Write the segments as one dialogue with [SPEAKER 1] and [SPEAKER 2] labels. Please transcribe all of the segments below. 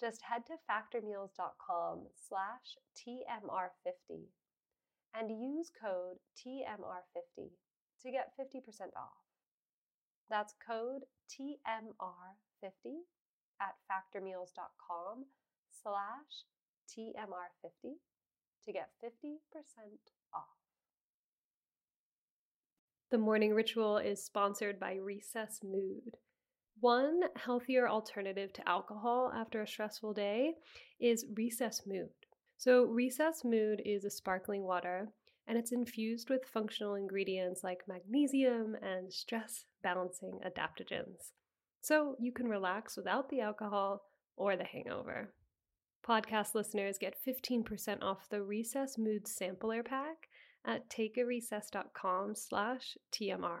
[SPEAKER 1] Just head to factormeals.com slash TMR50 and use code TMR50 to get 50% off. That's code TMR50 at factormeals.com slash TMR50 to get 50% off. The morning ritual is sponsored by Recess Mood. One healthier alternative to alcohol after a stressful day is Recess Mood. So, Recess Mood is a sparkling water and it's infused with functional ingredients like magnesium and stress balancing adaptogens. So, you can relax without the alcohol or the hangover. Podcast listeners get 15% off the Recess Mood Sampler Pack at takearecess.com slash TMR.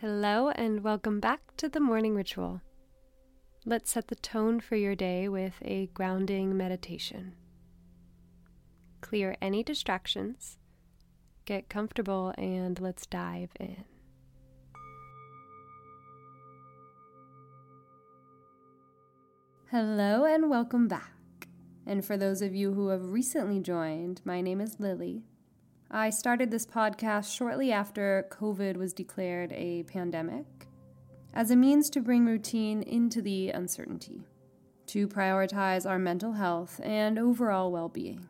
[SPEAKER 1] Hello, and welcome back to the morning ritual. Let's set the tone for your day with a grounding meditation. Clear any distractions, get comfortable, and let's dive in. Hello, and welcome back. And for those of you who have recently joined, my name is Lilly, I started this podcast shortly after COVID was declared a pandemic as a means to bring routine into the uncertainty, to prioritize our mental health and overall well being.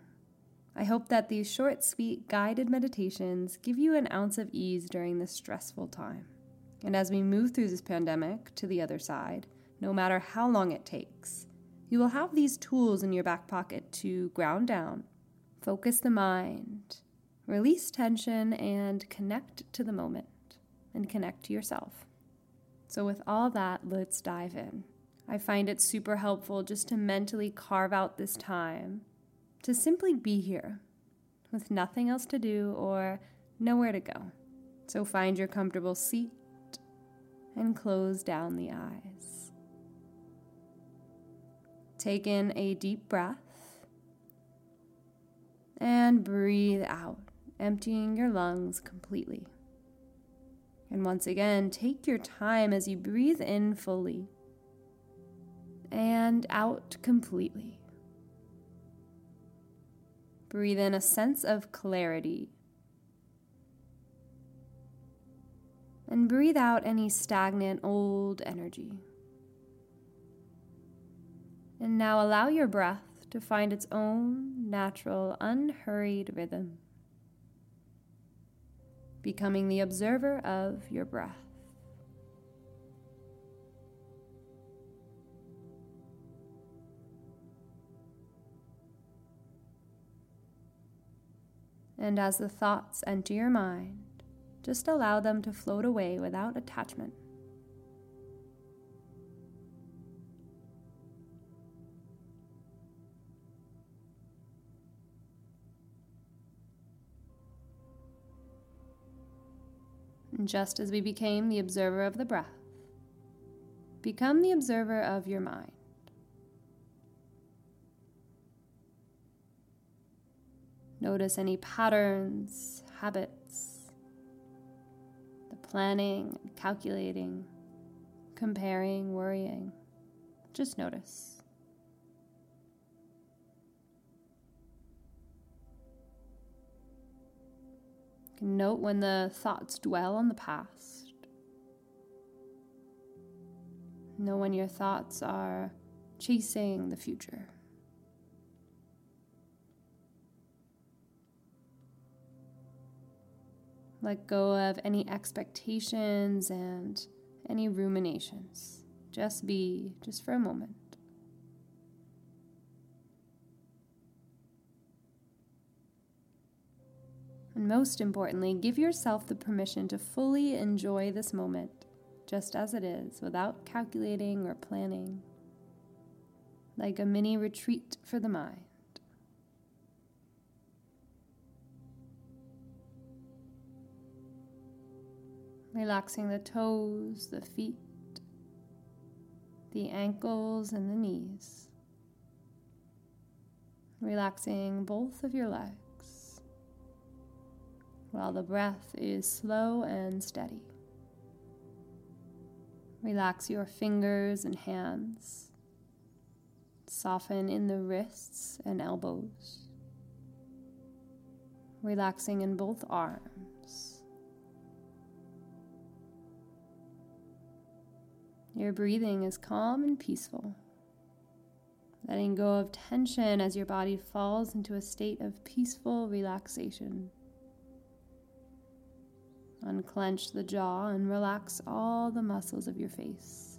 [SPEAKER 1] I hope that these short, sweet, guided meditations give you an ounce of ease during this stressful time. And as we move through this pandemic to the other side, no matter how long it takes, you will have these tools in your back pocket to ground down, focus the mind, Release tension and connect to the moment and connect to yourself. So, with all that, let's dive in. I find it super helpful just to mentally carve out this time to simply be here with nothing else to do or nowhere to go. So, find your comfortable seat and close down the eyes. Take in a deep breath and breathe out emptying your lungs completely. And once again, take your time as you breathe in fully and out completely. Breathe in a sense of clarity. And breathe out any stagnant old energy. And now allow your breath to find its own natural, unhurried rhythm becoming the observer of your breath. And as the thoughts enter your mind, just allow them to float away without attachment. Just as we became the observer of the breath, become the observer of your mind. Notice any patterns, habits, the planning, calculating, comparing, worrying. Just notice. Note when the thoughts dwell on the past. Know when your thoughts are chasing the future. Let go of any expectations and any ruminations. Just be, just for a moment. And most importantly, give yourself the permission to fully enjoy this moment just as it is without calculating or planning, like a mini retreat for the mind. Relaxing the toes, the feet, the ankles, and the knees. Relaxing both of your legs while the breath is slow and steady. Relax your fingers and hands. Soften in the wrists and elbows. Relaxing in both arms. Your breathing is calm and peaceful. Letting go of tension as your body falls into a state of peaceful relaxation. Unclench the jaw and relax all the muscles of your face.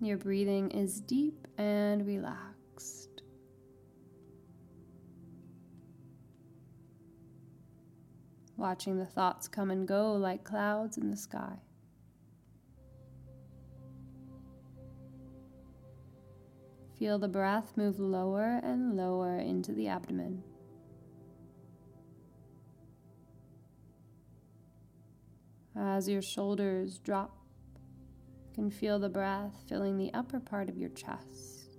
[SPEAKER 1] Your breathing is deep and relaxed. Watching the thoughts come and go like clouds in the sky. Feel the breath move lower and lower into the abdomen. As your shoulders drop, you can feel the breath filling the upper part of your chest.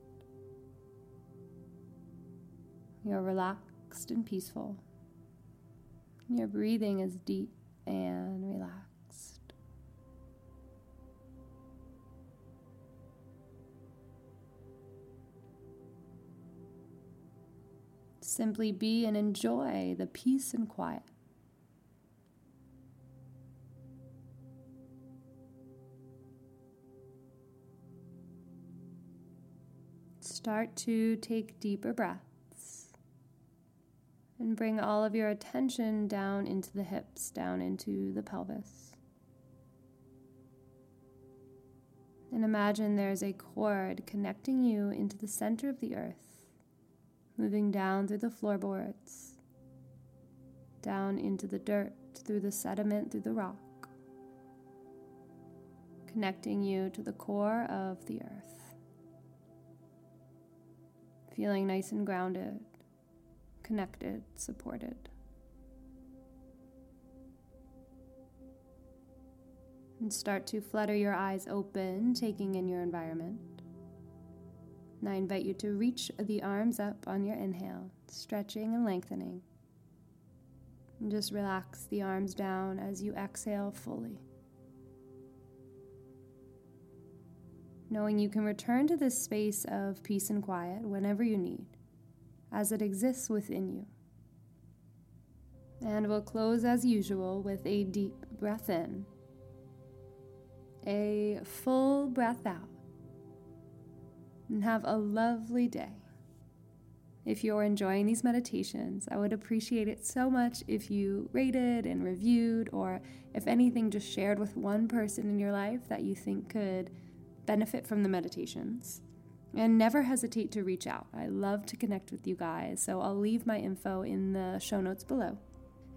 [SPEAKER 1] You're relaxed and peaceful. Your breathing is deep and relaxed. Simply be and enjoy the peace and quiet. Start to take deeper breaths and bring all of your attention down into the hips, down into the pelvis. And imagine there's a cord connecting you into the center of the earth moving down through the floorboards, down into the dirt, through the sediment, through the rock, connecting you to the core of the earth. Feeling nice and grounded, connected, supported. And start to flutter your eyes open, taking in your environment. Now I invite you to reach the arms up on your inhale, stretching and lengthening. And just relax the arms down as you exhale fully. Knowing you can return to this space of peace and quiet whenever you need, as it exists within you. And we'll close as usual with a deep breath in, a full breath out and have a lovely day. If you're enjoying these meditations, I would appreciate it so much if you rated and reviewed, or if anything, just shared with one person in your life that you think could benefit from the meditations. And never hesitate to reach out. I love to connect with you guys, so I'll leave my info in the show notes below.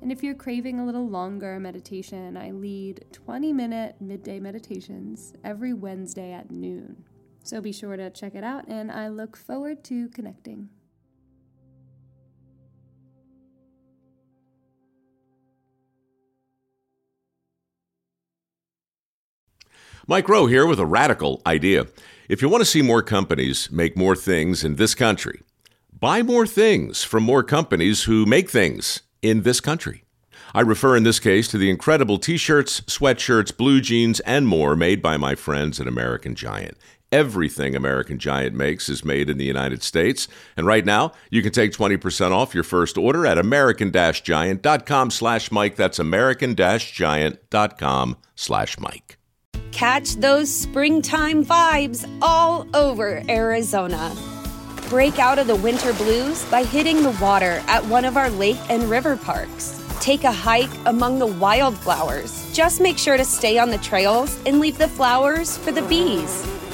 [SPEAKER 1] And if you're craving a little longer meditation, I lead 20 minute midday meditations every Wednesday at noon. So be sure to check it out, and I look forward to connecting.
[SPEAKER 2] Mike Rowe here with a radical idea. If you want to see more companies make more things in this country, buy more things from more companies who make things in this country. I refer in this case to the incredible t shirts, sweatshirts, blue jeans, and more made by my friends at American Giant. Everything American Giant makes is made in the United States. And right now, you can take 20% off your first order at american-giant.com slash Mike. That's american-giant.com slash Mike.
[SPEAKER 3] Catch those springtime vibes all over Arizona. Break out of the winter blues by hitting the water at one of our lake and river parks. Take a hike among the wildflowers. Just make sure to stay on the trails and leave the flowers for the bees.